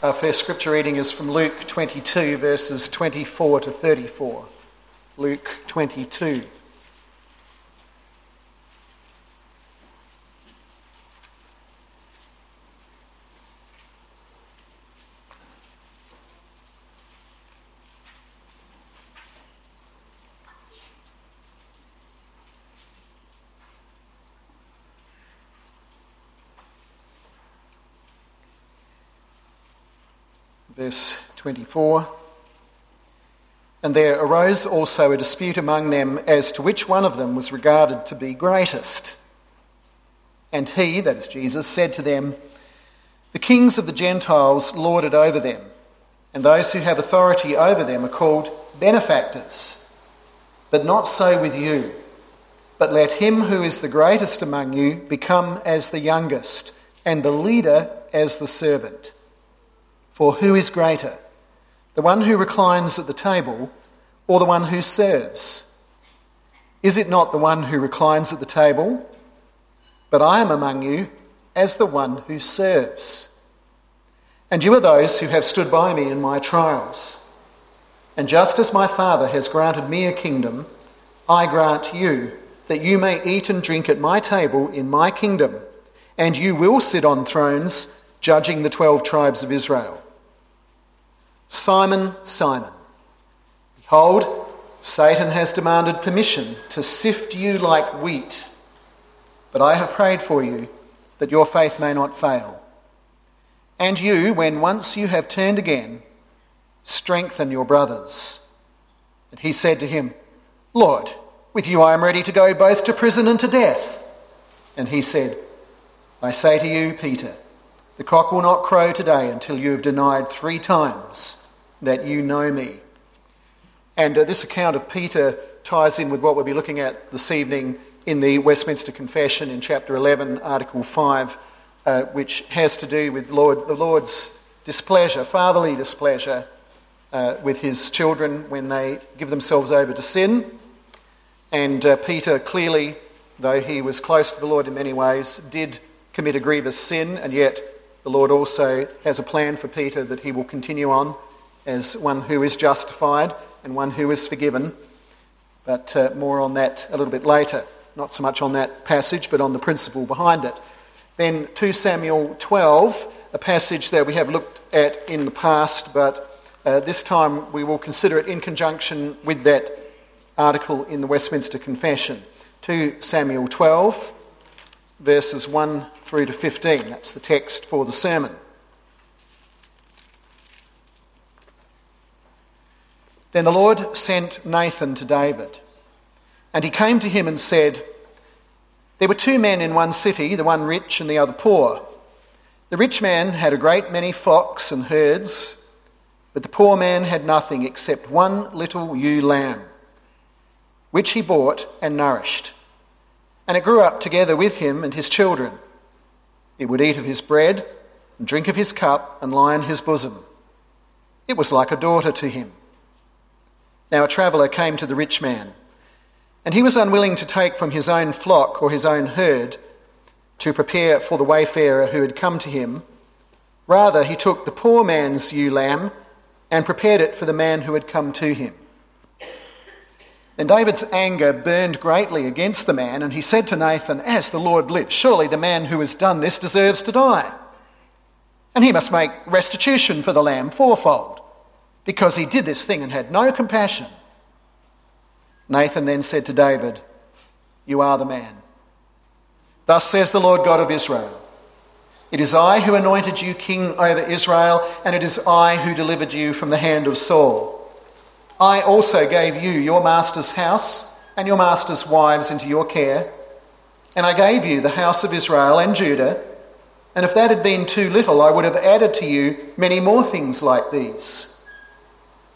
Our first scripture reading is from Luke 22, verses 24 to 34. Luke 22. verse 24. And there arose also a dispute among them as to which one of them was regarded to be greatest. And he, that is Jesus, said to them, The kings of the Gentiles lord it over them, and those who have authority over them are called benefactors. But not so with you. But let him who is the greatest among you become as the youngest, and the leader as the servant. For who is greater, the one who reclines at the table or the one who serves? Is it not the one who reclines at the table? But I am among you as the one who serves. And you are those who have stood by me in my trials. And just as my Father has granted me a kingdom, I grant you that you may eat and drink at my table in my kingdom, and you will sit on thrones judging the twelve tribes of Israel. Simon, Simon, behold, Satan has demanded permission to sift you like wheat, but I have prayed for you that your faith may not fail. And you, when once you have turned again, strengthen your brothers. And he said to him, Lord, with you I am ready to go both to prison and to death. And he said, I say to you, Peter, the cock will not crow today until you have denied three times that you know me. And uh, this account of Peter ties in with what we'll be looking at this evening in the Westminster Confession in chapter 11, Article 5, uh, which has to do with Lord, the Lord's displeasure, fatherly displeasure, uh, with his children when they give themselves over to sin. And uh, Peter clearly, though he was close to the Lord in many ways, did commit a grievous sin, and yet the Lord also has a plan for Peter that he will continue on as one who is justified and one who is forgiven. But uh, more on that a little bit later. Not so much on that passage, but on the principle behind it. Then 2 Samuel 12, a passage that we have looked at in the past, but uh, this time we will consider it in conjunction with that article in the Westminster Confession. 2 Samuel 12, verses 1 through to 15. That's the text for the sermon. Then the Lord sent Nathan to David, and he came to him and said, There were two men in one city, the one rich and the other poor. The rich man had a great many flocks and herds, but the poor man had nothing except one little ewe lamb, which he bought and nourished. And it grew up together with him and his children. It would eat of his bread and drink of his cup and lie in his bosom. It was like a daughter to him. Now a traveller came to the rich man, and he was unwilling to take from his own flock or his own herd to prepare for the wayfarer who had come to him. Rather, he took the poor man's ewe lamb and prepared it for the man who had come to him. Then David's anger burned greatly against the man, and he said to Nathan, As the Lord lives, surely the man who has done this deserves to die. And he must make restitution for the lamb fourfold because he did this thing and had no compassion. Nathan then said to David, You are the man. Thus says the Lord God of Israel It is I who anointed you king over Israel, and it is I who delivered you from the hand of Saul. I also gave you your master's house and your master's wives into your care, and I gave you the house of Israel and Judah. And if that had been too little, I would have added to you many more things like these.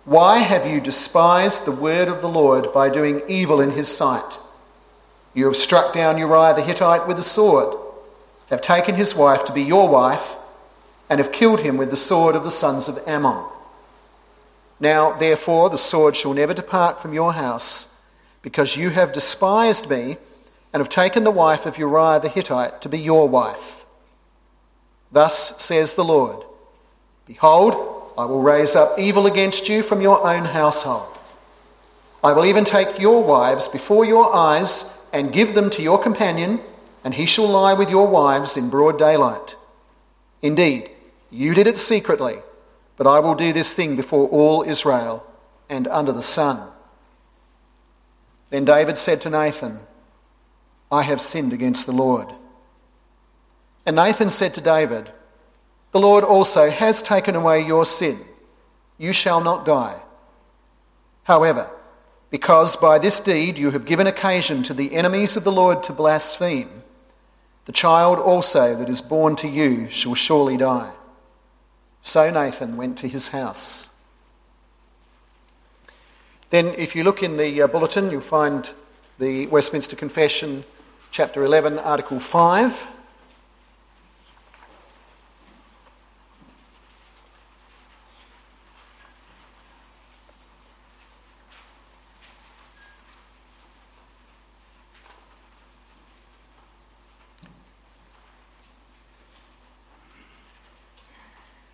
Why have you despised the word of the Lord by doing evil in his sight? You have struck down Uriah the Hittite with a sword, have taken his wife to be your wife, and have killed him with the sword of the sons of Ammon. Now, therefore, the sword shall never depart from your house, because you have despised me and have taken the wife of Uriah the Hittite to be your wife. Thus says the Lord Behold, I will raise up evil against you from your own household. I will even take your wives before your eyes and give them to your companion, and he shall lie with your wives in broad daylight. Indeed, you did it secretly, but I will do this thing before all Israel and under the sun. Then David said to Nathan, I have sinned against the Lord. And Nathan said to David, The Lord also has taken away your sin. You shall not die. However, because by this deed you have given occasion to the enemies of the Lord to blaspheme, the child also that is born to you shall surely die. So Nathan went to his house. Then, if you look in the uh, bulletin, you'll find the Westminster Confession, chapter 11, article 5.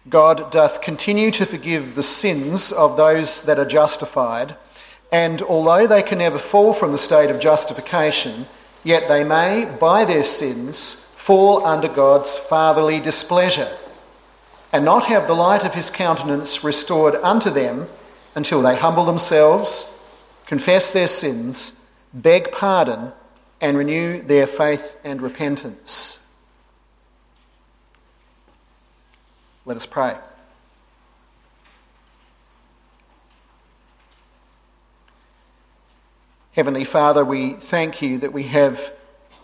God doth continue to forgive the sins of those that are justified, and although they can never fall from the state of justification, yet they may, by their sins, fall under God's fatherly displeasure, and not have the light of his countenance restored unto them until they humble themselves, confess their sins, beg pardon, and renew their faith and repentance. Let us pray. Heavenly Father, we thank you that we have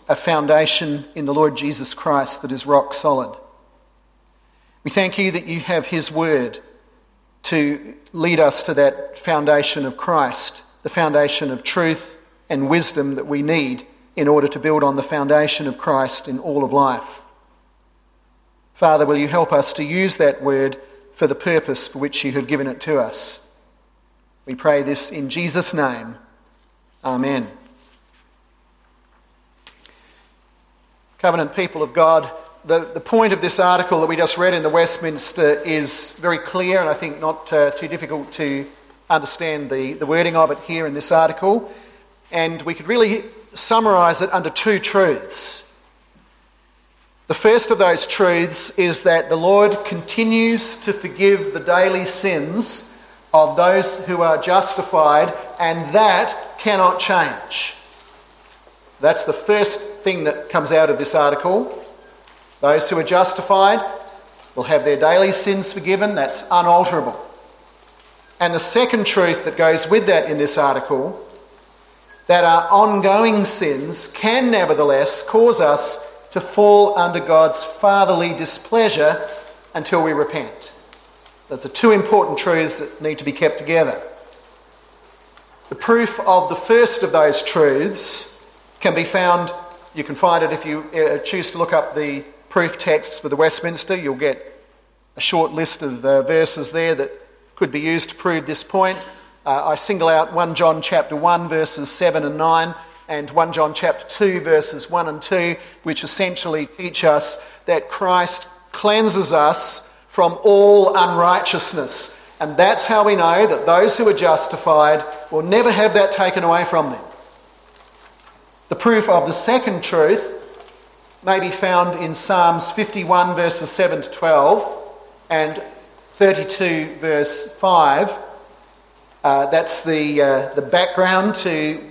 a foundation in the Lord Jesus Christ that is rock solid. We thank you that you have His Word to lead us to that foundation of Christ, the foundation of truth and wisdom that we need in order to build on the foundation of Christ in all of life. Father, will you help us to use that word for the purpose for which you have given it to us? We pray this in Jesus' name. Amen. Covenant people of God, the, the point of this article that we just read in the Westminster is very clear and I think not uh, too difficult to understand the, the wording of it here in this article. And we could really summarise it under two truths. The first of those truths is that the Lord continues to forgive the daily sins of those who are justified, and that cannot change. That's the first thing that comes out of this article. Those who are justified will have their daily sins forgiven, that's unalterable. And the second truth that goes with that in this article that our ongoing sins can nevertheless cause us to fall under God's fatherly displeasure until we repent. Those are two important truths that need to be kept together. The proof of the first of those truths can be found, you can find it if you uh, choose to look up the proof texts for the Westminster. You'll get a short list of uh, verses there that could be used to prove this point. Uh, I single out 1 John chapter 1, verses 7 and 9 and 1 John chapter 2 verses 1 and 2 which essentially teach us that Christ cleanses us from all unrighteousness. And that's how we know that those who are justified will never have that taken away from them. The proof of the second truth may be found in Psalms 51 verses 7 to 12 and 32 verse 5. Uh, that's the, uh, the background to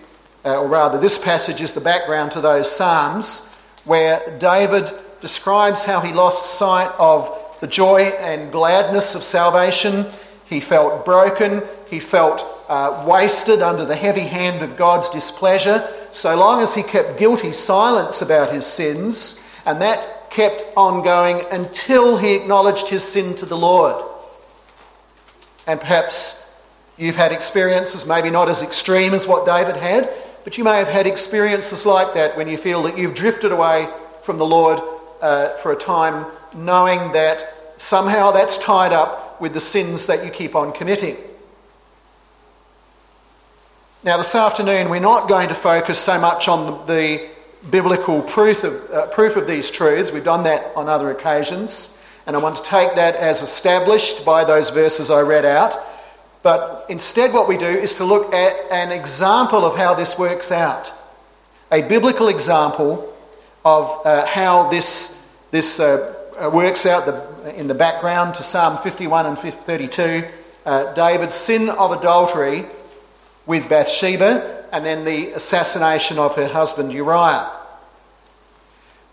uh, or rather, this passage is the background to those Psalms where David describes how he lost sight of the joy and gladness of salvation. He felt broken, he felt uh, wasted under the heavy hand of God's displeasure, so long as he kept guilty silence about his sins, and that kept on going until he acknowledged his sin to the Lord. And perhaps you've had experiences, maybe not as extreme as what David had, but you may have had experiences like that when you feel that you've drifted away from the Lord uh, for a time, knowing that somehow that's tied up with the sins that you keep on committing. Now, this afternoon, we're not going to focus so much on the, the biblical proof of, uh, proof of these truths. We've done that on other occasions. and I want to take that as established by those verses I read out. But instead, what we do is to look at an example of how this works out a biblical example of uh, how this, this uh, works out the, in the background to Psalm 51 and 32. Uh, David's sin of adultery with Bathsheba and then the assassination of her husband Uriah.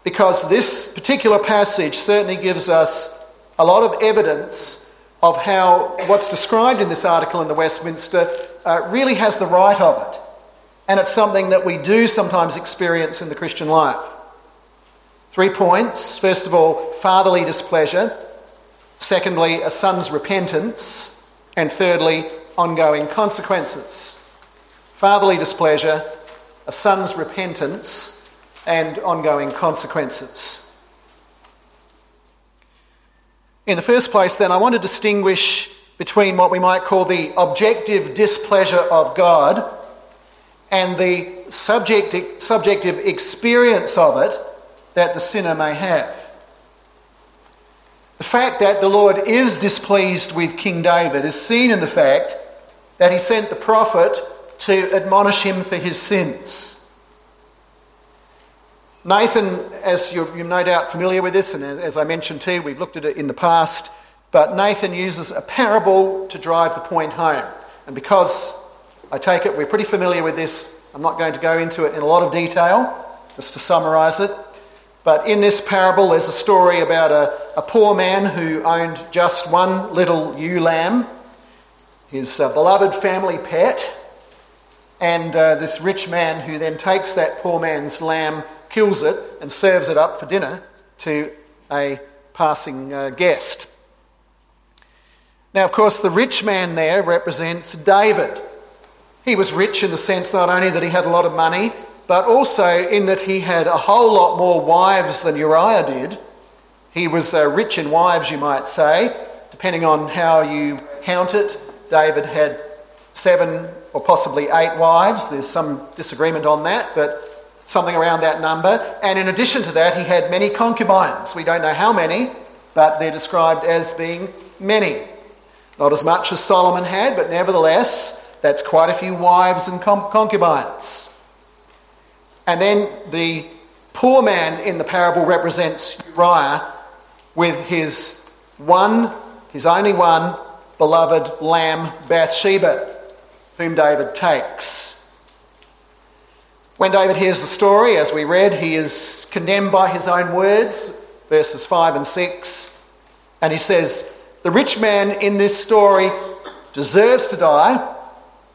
Because this particular passage certainly gives us a lot of evidence of how what's described in this article in the Westminster uh, really has the right of it. And it's something that we do sometimes experience in the Christian life. Three points. First of all, fatherly displeasure. Secondly, a son's repentance. And thirdly, ongoing consequences. Fatherly displeasure, a son's repentance, and ongoing consequences. In the first place, then, I want to distinguish between what we might call the objective displeasure of God and the subjective, subjective experience of it that the sinner may have. The fact that the Lord is displeased with King David is seen in the fact that he sent the prophet to admonish him for his sins. Nathan, as you're, no doubt familiar with this, and as I mentioned too, we've looked at it in the past, but Nathan uses a parable to drive the point home. And because I take it we're pretty familiar with this, I'm not going to go into it in a lot of detail, just to summarise it. But in this parable, there's a story about a, a poor man who owned just one little ewe lamb, his uh, beloved family pet, and uh, this rich man who then takes that poor man's lamb kills it, and serves it up for dinner to a passing uh, guest. Now, of course, the rich man there represents David. He was rich in the sense not only that he had a lot of money, but also in that he had a whole lot more wives than Uriah did. He was uh, rich in wives, you might say, depending on how you count it. David had seven or possibly eight wives. There's some disagreement on that, but something around that number. And in addition to that, he had many concubines. We don't know how many, but they're described as being many. Not as much as Solomon had, but nevertheless, that's quite a few wives and concubines. And then the poor man in the parable represents Uriah with his one, his only one, beloved lamb Bathsheba, whom David takes. When David hears the story, as we read, he is condemned by his own words, verses 5 and 6. And he says, The rich man in this story deserves to die,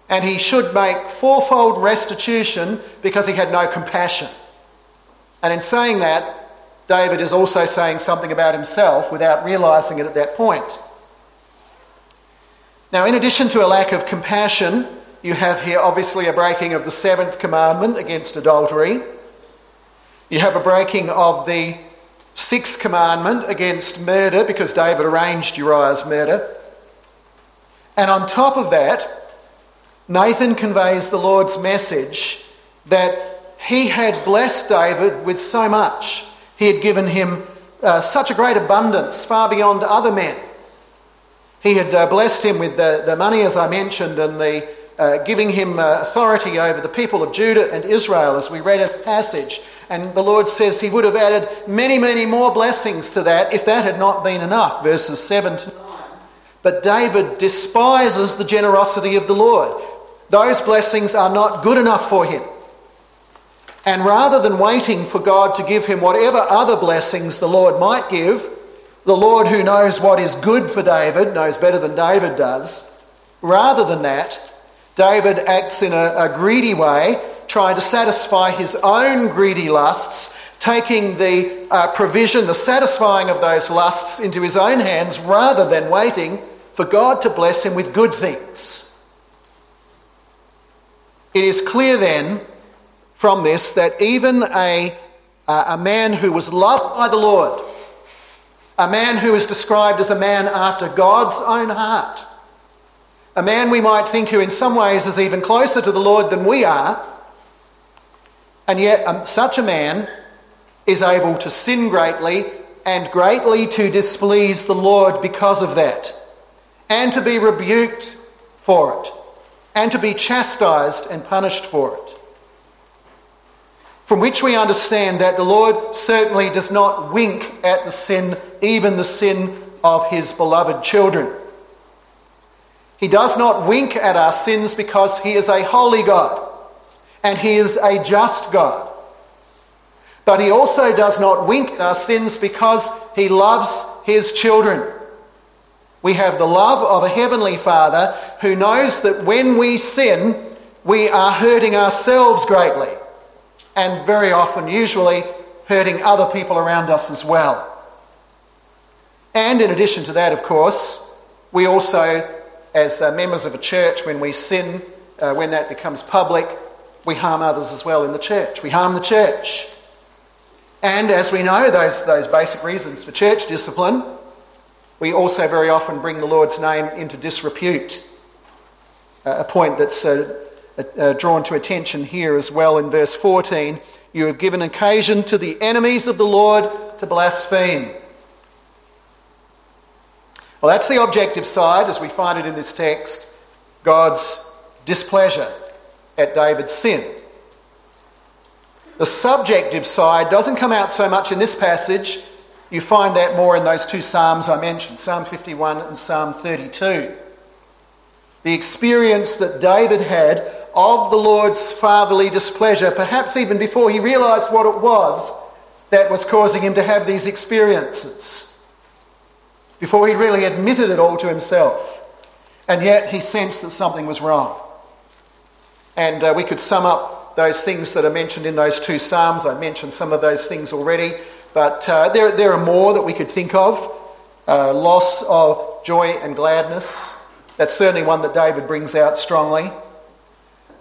and he should make fourfold restitution because he had no compassion. And in saying that, David is also saying something about himself without realizing it at that point. Now, in addition to a lack of compassion, you have here obviously a breaking of the seventh commandment against adultery. You have a breaking of the sixth commandment against murder because David arranged Uriah's murder. And on top of that, Nathan conveys the Lord's message that he had blessed David with so much. He had given him uh, such a great abundance, far beyond other men. He had uh, blessed him with the, the money, as I mentioned, and the uh, giving him uh, authority over the people of Judah and Israel, as we read in the passage. And the Lord says he would have added many, many more blessings to that if that had not been enough. Verses 7 to 9. But David despises the generosity of the Lord. Those blessings are not good enough for him. And rather than waiting for God to give him whatever other blessings the Lord might give, the Lord who knows what is good for David, knows better than David does, rather than that, David acts in a, a greedy way, trying to satisfy his own greedy lusts, taking the uh, provision, the satisfying of those lusts into his own hands rather than waiting for God to bless him with good things. It is clear then from this that even a, uh, a man who was loved by the Lord, a man who is described as a man after God's own heart, a man we might think who, in some ways, is even closer to the Lord than we are, and yet um, such a man is able to sin greatly and greatly to displease the Lord because of that, and to be rebuked for it, and to be chastised and punished for it. From which we understand that the Lord certainly does not wink at the sin, even the sin of his beloved children. He does not wink at our sins because he is a holy God and he is a just God. But he also does not wink at our sins because he loves his children. We have the love of a heavenly Father who knows that when we sin, we are hurting ourselves greatly, and very often, usually, hurting other people around us as well. And in addition to that, of course, we also, as uh, members of a church, when we sin, uh, when that becomes public, we harm others as well in the church. We harm the church. And as we know, those, those basic reasons for church discipline, we also very often bring the Lord's name into disrepute. Uh, a point that's uh, uh, drawn to attention here as well in verse 14. You have given occasion to the enemies of the Lord to blaspheme. Well, that's the objective side, as we find it in this text God's displeasure at David's sin. The subjective side doesn't come out so much in this passage. You find that more in those two Psalms I mentioned, Psalm 51 and Psalm 32. The experience that David had of the Lord's fatherly displeasure, perhaps even before he realized what it was that was causing him to have these experiences, before he really admitted it all to himself. And yet he sensed that something was wrong. And uh, we could sum up those things that are mentioned in those two Psalms. I mentioned some of those things already, but uh, there, there are more that we could think of. Uh, loss of joy and gladness. That's certainly one that David brings out strongly.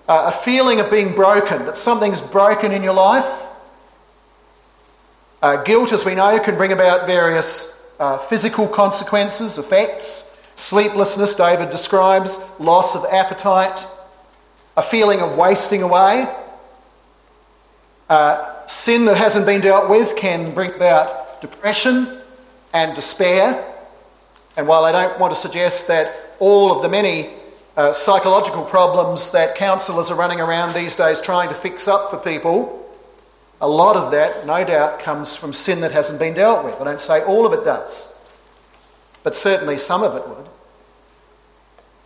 Uh, a feeling of being broken, that something's broken in your life. Uh, guilt, as we know, can bring about various uh, physical consequences, effects. Sleeplessness, David describes, loss of appetite, a feeling of wasting away, uh, sin that hasn't been dealt with can bring about depression and despair. And while I don't want to suggest that all of the many uh, psychological problems that counsellors are running around these days trying to fix up for people, a lot of that, no doubt, comes from sin that hasn't been dealt with. I don't say all of it does, but certainly some of it would.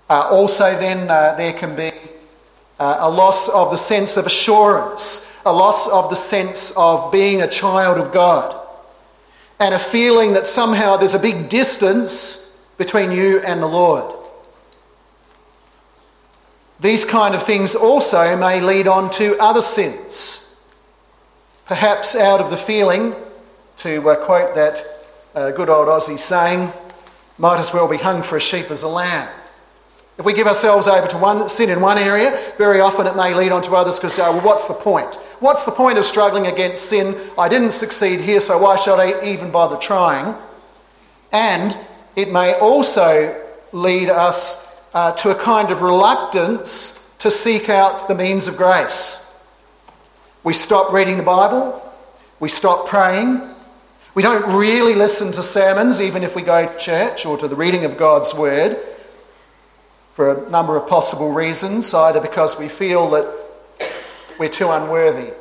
Uh, also, then, uh, there can be uh, a loss of the sense of assurance a loss of the sense of being a child of God, and a feeling that somehow there's a big distance between you and the Lord. These kind of things also may lead on to other sins. Perhaps out of the feeling, to uh, quote that uh, good old Aussie saying, might as well be hung for a sheep as a lamb. If we give ourselves over to one sin in one area, very often it may lead on to others because, uh, well, what's the point? What's the point of struggling against sin? I didn't succeed here, so why should I even bother trying? And it may also lead us uh, to a kind of reluctance to seek out the means of grace. We stop reading the Bible, we stop praying, we don't really listen to sermons, even if we go to church or to the reading of God's Word, for a number of possible reasons, either because we feel that we're too unworthy.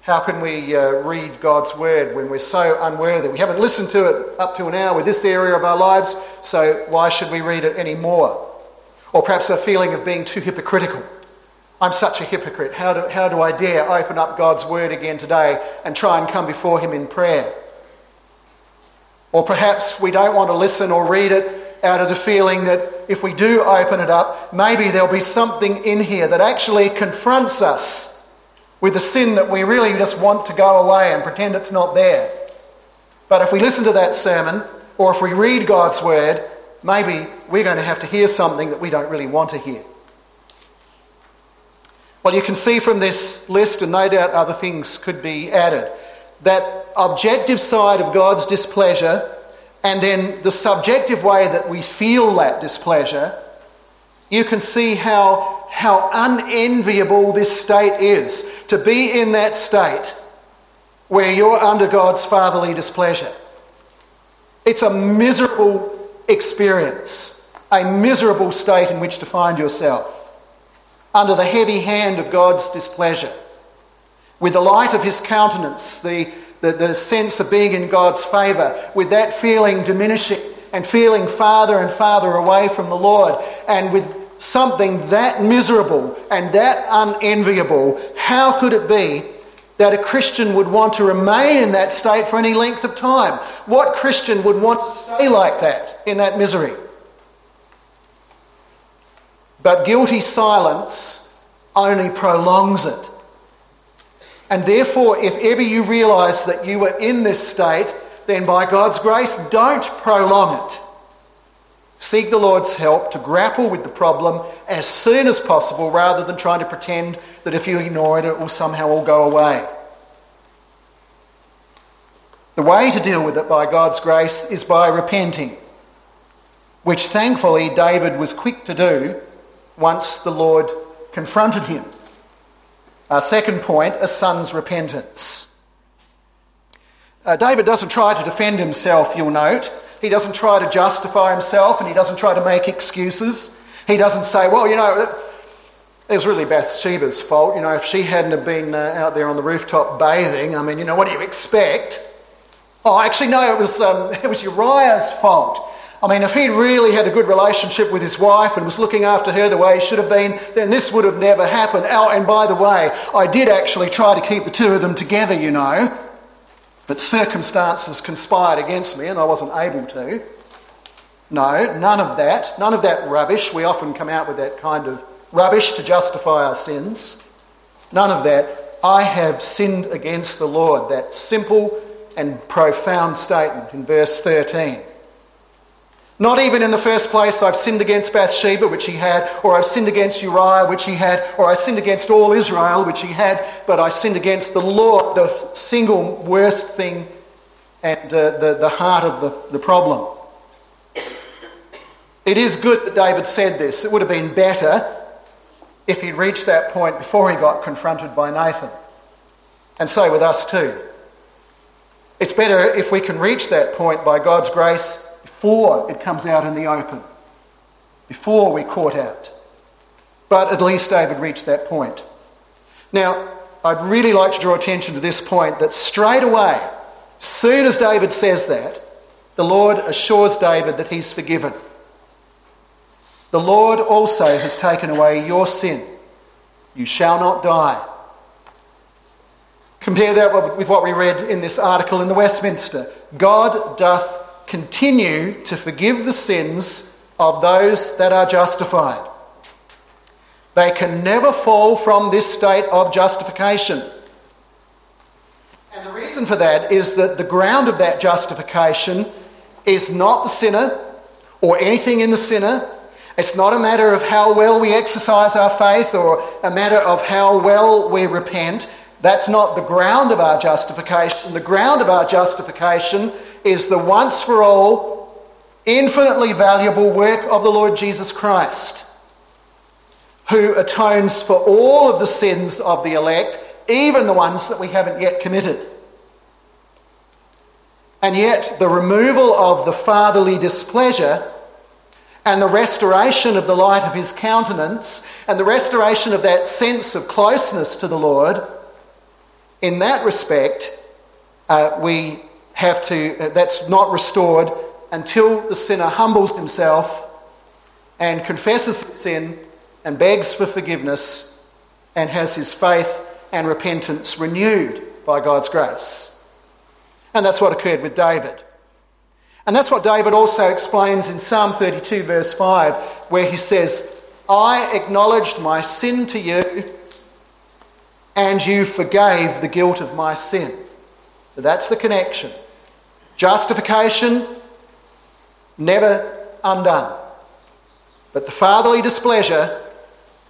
How can we uh, read God's word when we're so unworthy? We haven't listened to it up to now with this area of our lives, so why should we read it anymore? Or perhaps a feeling of being too hypocritical. I'm such a hypocrite. How do, how do I dare open up God's word again today and try and come before Him in prayer? Or perhaps we don't want to listen or read it out of the feeling that if we do open it up, maybe there'll be something in here that actually confronts us with the sin that we really just want to go away and pretend it's not there. But if we listen to that sermon, or if we read God's word, maybe we're going to have to hear something that we don't really want to hear. Well, you can see from this list, and no doubt other things could be added, that objective side of God's displeasure and then the subjective way that we feel that displeasure, you can see how, how unenviable this state is. To be in that state where you're under God's fatherly displeasure. It's a miserable experience, a miserable state in which to find yourself, under the heavy hand of God's displeasure, with the light of his countenance, the, the, the sense of being in God's favour, with that feeling diminishing and feeling farther and farther away from the Lord, and with something that miserable and that unenviable, how could it be that a Christian would want to remain in that state for any length of time? What Christian would want to stay like that in that misery? But guilty silence only prolongs it. And therefore, if ever you realise that you are in this state, then by God's grace, don't prolong it. Seek the Lord's help to grapple with the problem as soon as possible rather than trying to pretend that if you ignore it, it will somehow all go away. The way to deal with it by God's grace is by repenting, which thankfully David was quick to do once the Lord confronted him. Our second point a son's repentance. Uh, David doesn't try to defend himself, you'll note. He doesn't try to justify himself and he doesn't try to make excuses. He doesn't say, well, you know, it was really Bathsheba's fault. You know, if she hadn't have been uh, out there on the rooftop bathing, I mean, you know, what do you expect? Oh, actually, no, it was, um, it was Uriah's fault. I mean, if he'd really had a good relationship with his wife and was looking after her the way he should have been, then this would have never happened. Oh, and by the way, I did actually try to keep the two of them together, you know. But circumstances conspired against me and I wasn't able to. No, none of that. None of that rubbish. We often come out with that kind of rubbish to justify our sins. None of that. I have sinned against the Lord. That simple and profound statement in verse 13. Not even in the first place, I've sinned against Bathsheba, which he had, or I've sinned against Uriah, which he had, or I sinned against all Israel, which he had, but I sinned against the Lord, the single worst thing and uh, the, the heart of the, the problem. It is good that David said this. It would have been better if he'd reached that point before he got confronted by Nathan. And so with us too. It's better if we can reach that point by God's grace before it comes out in the open, before we're caught out. But at least David reached that point. Now, I'd really like to draw attention to this point that straight away, soon as David says that, the Lord assures David that he's forgiven. The Lord also has taken away your sin. You shall not die. Compare that with what we read in this article in the Westminster. God doth continue to forgive the sins of those that are justified. They can never fall from this state of justification. And the reason for that is that the ground of that justification is not the sinner or anything in the sinner. It's not a matter of how well we exercise our faith or a matter of how well we repent. That's not the ground of our justification. The ground of our justification is the once for all, infinitely valuable work of the Lord Jesus Christ, who atones for all of the sins of the elect, even the ones that we haven't yet committed. And yet, the removal of the fatherly displeasure and the restoration of the light of his countenance and the restoration of that sense of closeness to the Lord, in that respect, uh, we have to, uh, that's not restored until the sinner humbles himself and confesses his sin and begs for forgiveness and has his faith and repentance renewed by God's grace. And that's what occurred with David. And that's what David also explains in Psalm 32, verse 5, where he says, I acknowledged my sin to you, and you forgave the guilt of my sin. So that's the connection. Justification, never undone. But the fatherly displeasure,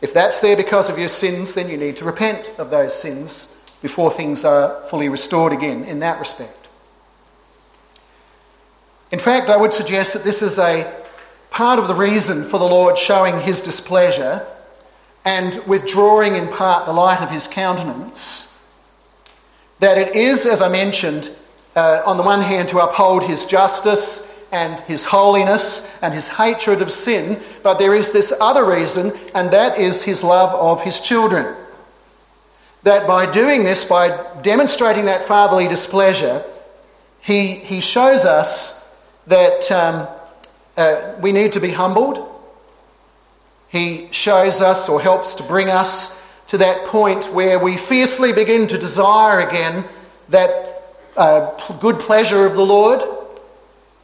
if that's there because of your sins, then you need to repent of those sins before things are fully restored again in that respect. In fact, I would suggest that this is a part of the reason for the Lord showing his displeasure and withdrawing in part the light of his countenance That it is, as I mentioned, uh, on the one hand to uphold his justice and his holiness and his hatred of sin, but there is this other reason, and that is his love of his children. That by doing this, by demonstrating that fatherly displeasure, he, he shows us that um, uh, we need to be humbled. He shows us or helps to bring us to that point where we fiercely begin to desire again that uh, good pleasure of the Lord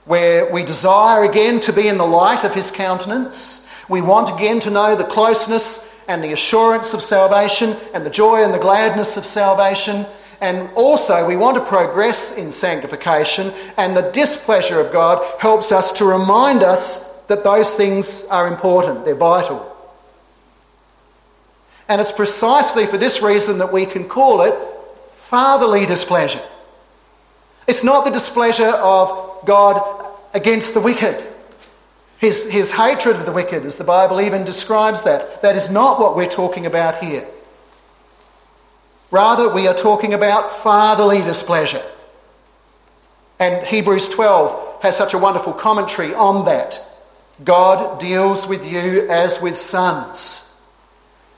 where we desire again to be in the light of his countenance. We want again to know the closeness and the assurance of salvation and the joy and the gladness of salvation. And also, we want to progress in sanctification, and the displeasure of God helps us to remind us that those things are important, they're vital. And it's precisely for this reason that we can call it fatherly displeasure. It's not the displeasure of God against the wicked. His, his hatred of the wicked, as the Bible even describes that. That is not what we're talking about here. Rather, we are talking about fatherly displeasure. And Hebrews 12 has such a wonderful commentary on that. God deals with you as with sons.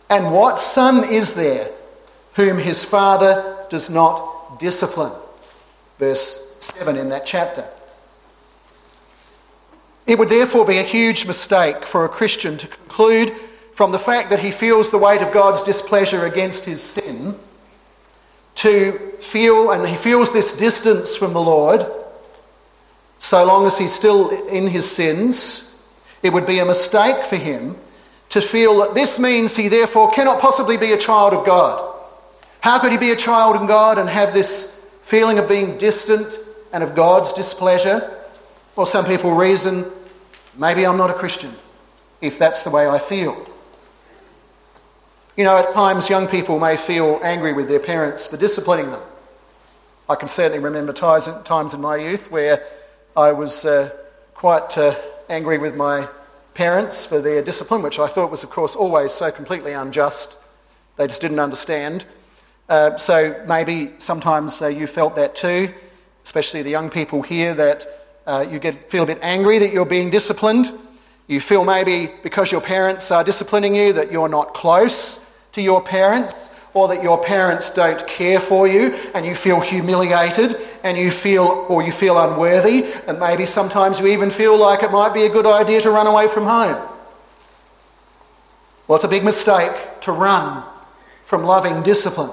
And what son is there whom his father does not discipline? Verse 7 in that chapter. It would therefore be a huge mistake for a Christian to conclude from the fact that he feels the weight of God's displeasure against his sin to feel, and he feels this distance from the Lord, so long as he's still in his sins, it would be a mistake for him to feel that this means he therefore cannot possibly be a child of God. How could he be a child of God and have this feeling of being distant and of God's displeasure? Well, some people reason maybe I'm not a Christian if that's the way I feel. You know, at times young people may feel angry with their parents for disciplining them. I can certainly remember times in my youth where I was uh, quite uh, angry with my parents for their discipline, which I thought was, of course, always so completely unjust. They just didn't understand. Uh, so maybe sometimes uh, you felt that too, especially the young people here, that uh, you get, feel a bit angry that you're being disciplined. You feel maybe because your parents are disciplining you that you're not close to your parents or that your parents don't care for you and you feel humiliated and you feel or you feel unworthy and maybe sometimes you even feel like it might be a good idea to run away from home. Well, it's a big mistake to run from loving discipline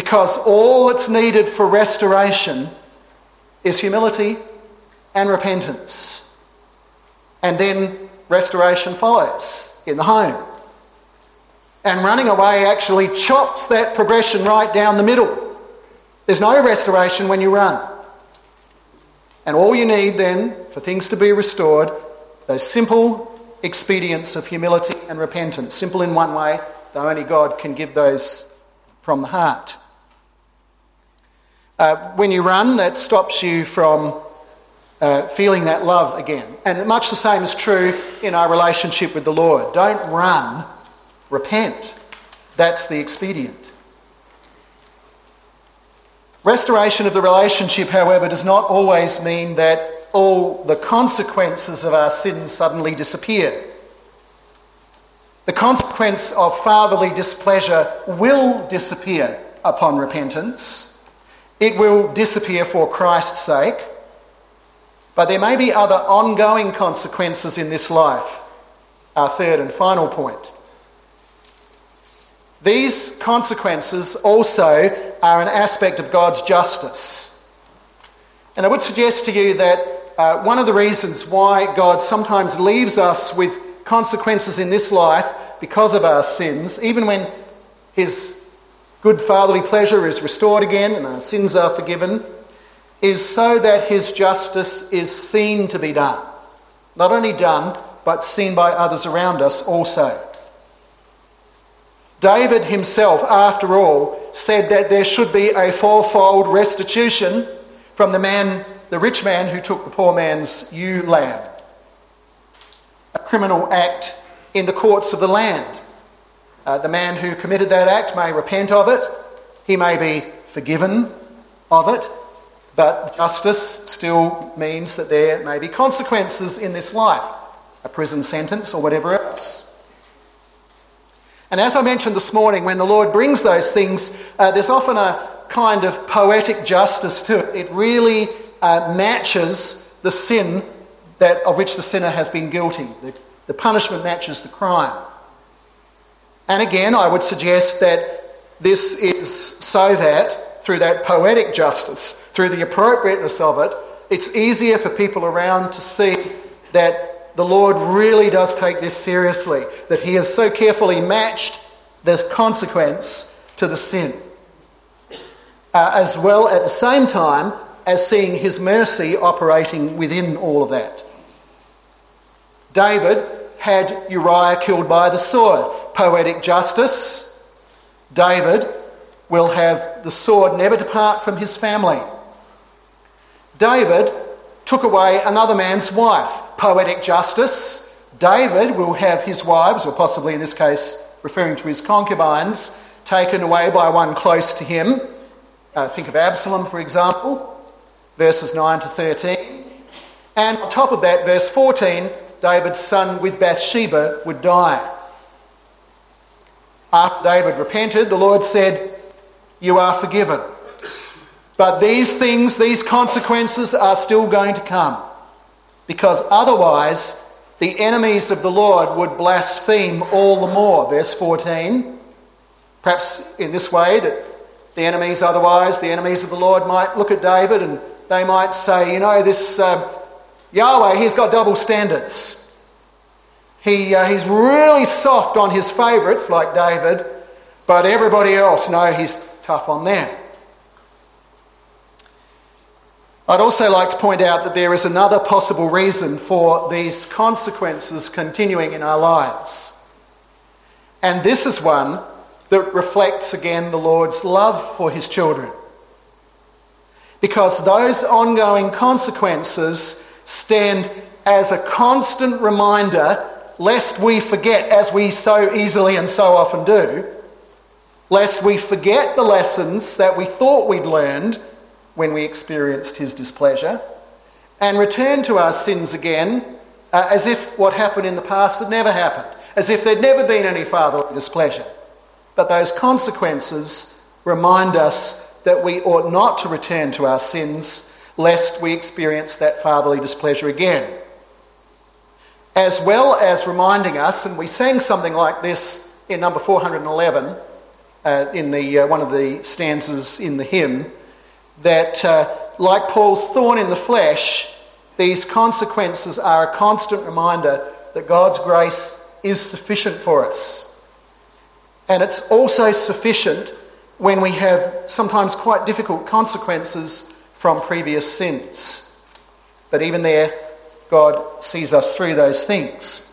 because all that's needed for restoration is humility and repentance. And then restoration follows in the home. And running away actually chops that progression right down the middle. There's no restoration when you run. And all you need then for things to be restored, those simple expedients of humility and repentance, simple in one way, though only God can give those from the heart. Uh, when you run, that stops you from uh, feeling that love again. And much the same is true in our relationship with the Lord. Don't run, repent. That's the expedient. Restoration of the relationship, however, does not always mean that all the consequences of our sins suddenly disappear. The consequence of fatherly displeasure will disappear upon repentance. It will disappear for Christ's sake, but there may be other ongoing consequences in this life. Our third and final point. These consequences also are an aspect of God's justice. And I would suggest to you that uh, one of the reasons why God sometimes leaves us with consequences in this life because of our sins, even when His good fatherly pleasure is restored again and our sins are forgiven, is so that his justice is seen to be done. Not only done, but seen by others around us also. David himself, after all, said that there should be a fourfold restitution from the man, the rich man who took the poor man's ewe lamb. A criminal act in the courts of the land. Uh, the man who committed that act may repent of it, he may be forgiven of it, but justice still means that there may be consequences in this life, a prison sentence or whatever else. And as I mentioned this morning, when the Lord brings those things, uh, there's often a kind of poetic justice to it. It really uh, matches the sin that, of which the sinner has been guilty. The, the punishment matches the crime. And again, I would suggest that this is so that through that poetic justice, through the appropriateness of it, it's easier for people around to see that the Lord really does take this seriously, that He has so carefully matched the consequence to the sin. Uh, as well at the same time as seeing His mercy operating within all of that. David had Uriah killed by the sword. Poetic justice. David will have the sword never depart from his family. David took away another man's wife. Poetic justice. David will have his wives, or possibly in this case referring to his concubines, taken away by one close to him. Uh, think of Absalom, for example, verses 9 to 13. And on top of that, verse 14, David's son with Bathsheba would die. After David repented, the Lord said, You are forgiven. But these things, these consequences are still going to come. Because otherwise, the enemies of the Lord would blaspheme all the more. Verse 14. Perhaps in this way, that the enemies, otherwise, the enemies of the Lord might look at David and they might say, You know, this uh, Yahweh, he's got double standards. He, uh, he's really soft on his favourites, like David, but everybody else, no, he's tough on them. I'd also like to point out that there is another possible reason for these consequences continuing in our lives. And this is one that reflects again the Lord's love for his children. Because those ongoing consequences stand as a constant reminder lest we forget, as we so easily and so often do, lest we forget the lessons that we thought we'd learned when we experienced his displeasure and return to our sins again uh, as if what happened in the past had never happened, as if there'd never been any fatherly displeasure. But those consequences remind us that we ought not to return to our sins lest we experience that fatherly displeasure again as well as reminding us, and we sang something like this in number 411 uh, in the, uh, one of the stanzas in the hymn, that uh, like Paul's thorn in the flesh, these consequences are a constant reminder that God's grace is sufficient for us. And it's also sufficient when we have sometimes quite difficult consequences from previous sins. But even there, God sees us through those things.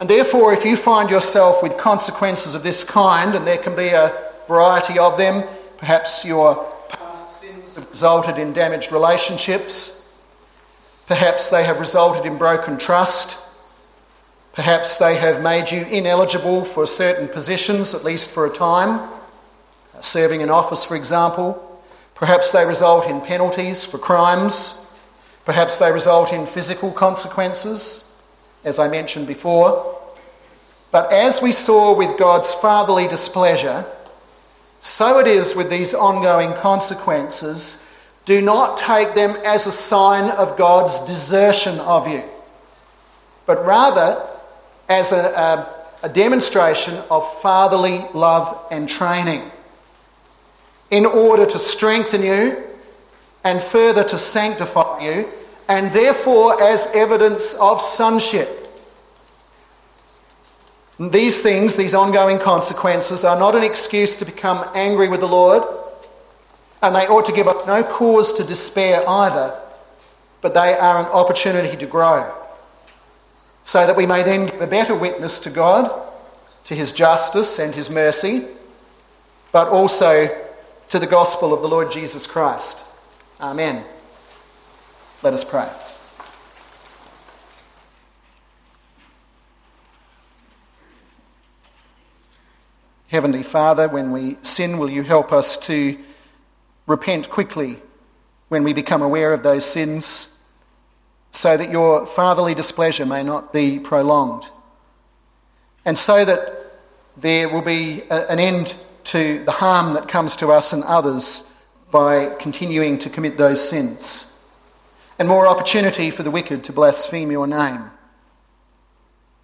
And therefore, if you find yourself with consequences of this kind, and there can be a variety of them, perhaps your past sins have resulted in damaged relationships, perhaps they have resulted in broken trust, perhaps they have made you ineligible for certain positions, at least for a time, serving in office, for example, perhaps they result in penalties for crimes. Perhaps they result in physical consequences, as I mentioned before. But as we saw with God's fatherly displeasure, so it is with these ongoing consequences. Do not take them as a sign of God's desertion of you, but rather as a, a, a demonstration of fatherly love and training in order to strengthen you and further to sanctify you, and therefore as evidence of sonship. These things, these ongoing consequences, are not an excuse to become angry with the Lord, and they ought to give us no cause to despair either, but they are an opportunity to grow, so that we may then give a better witness to God, to His justice and His mercy, but also to the gospel of the Lord Jesus Christ. Amen. Let us pray. Heavenly Father, when we sin, will you help us to repent quickly when we become aware of those sins, so that your fatherly displeasure may not be prolonged, and so that there will be a, an end to the harm that comes to us and others by continuing to commit those sins, and more opportunity for the wicked to blaspheme your name.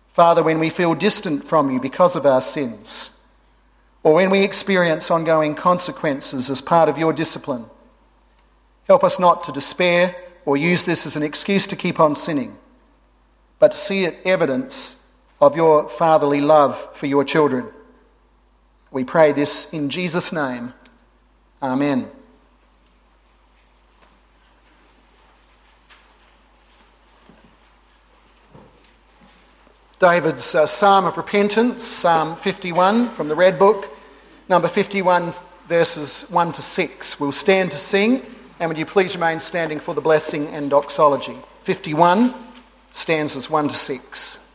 Father, when we feel distant from you because of our sins, or when we experience ongoing consequences as part of your discipline, help us not to despair or use this as an excuse to keep on sinning, but to see it evidence of your fatherly love for your children. We pray this in Jesus' name. Amen. David's uh, Psalm of Repentance, Psalm 51 from the Red Book, number 51, verses 1 to 6. We'll stand to sing, and would you please remain standing for the blessing and doxology? 51, stanzas 1 to 6.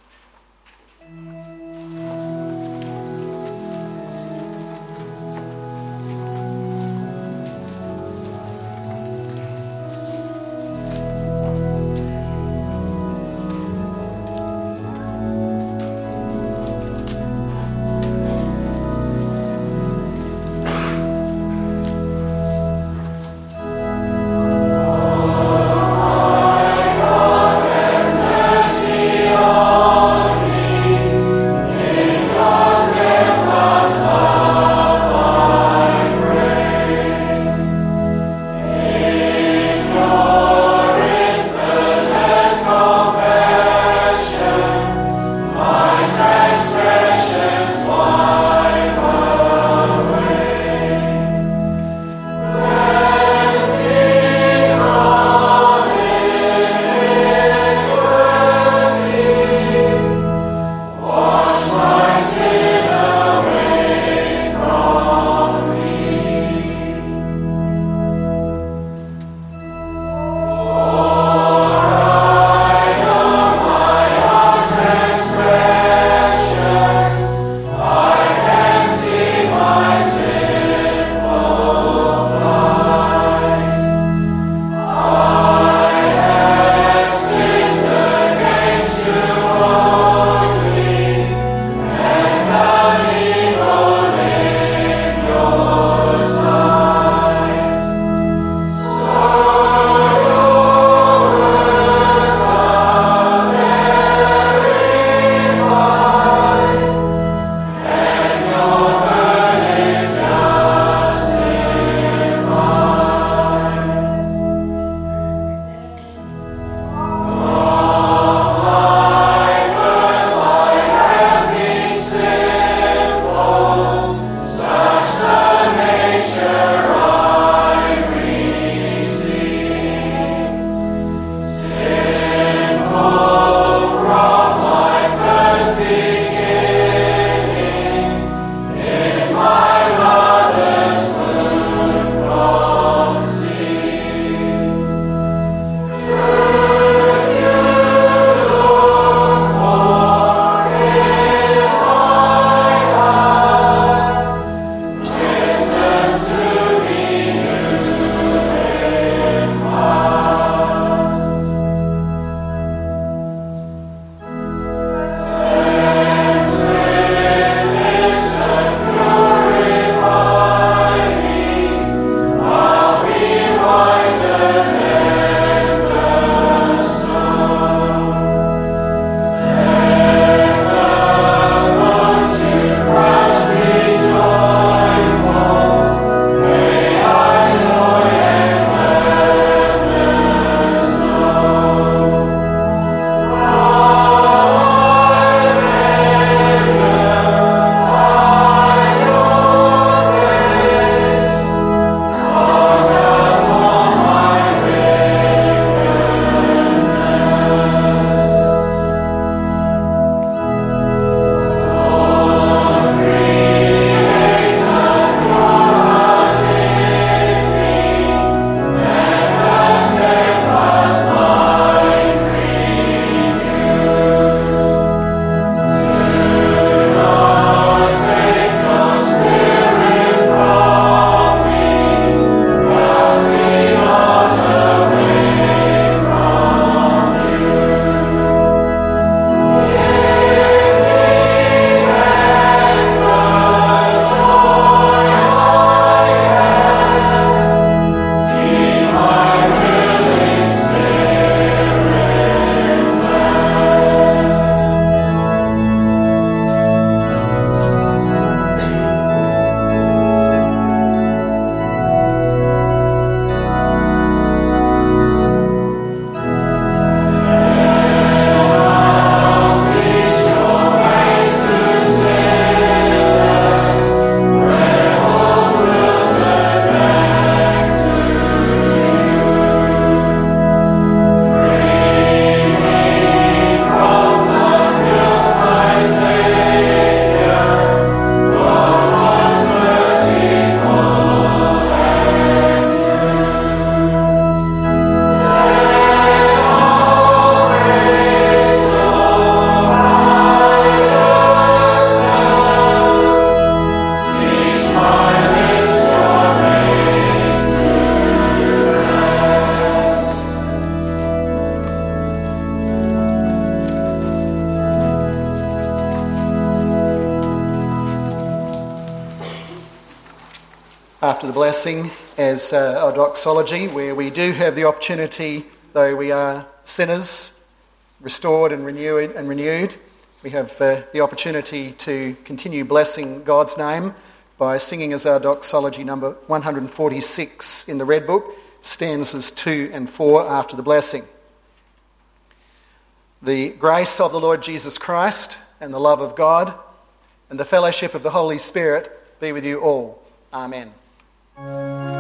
After the blessing as uh, our doxology, where we do have the opportunity, though we are sinners, restored and renewed, and renewed we have uh, the opportunity to continue blessing God's name by singing as our doxology number 146 in the Red Book, stanzas 2 and 4 after the blessing. The grace of the Lord Jesus Christ and the love of God and the fellowship of the Holy Spirit be with you all. Amen. Música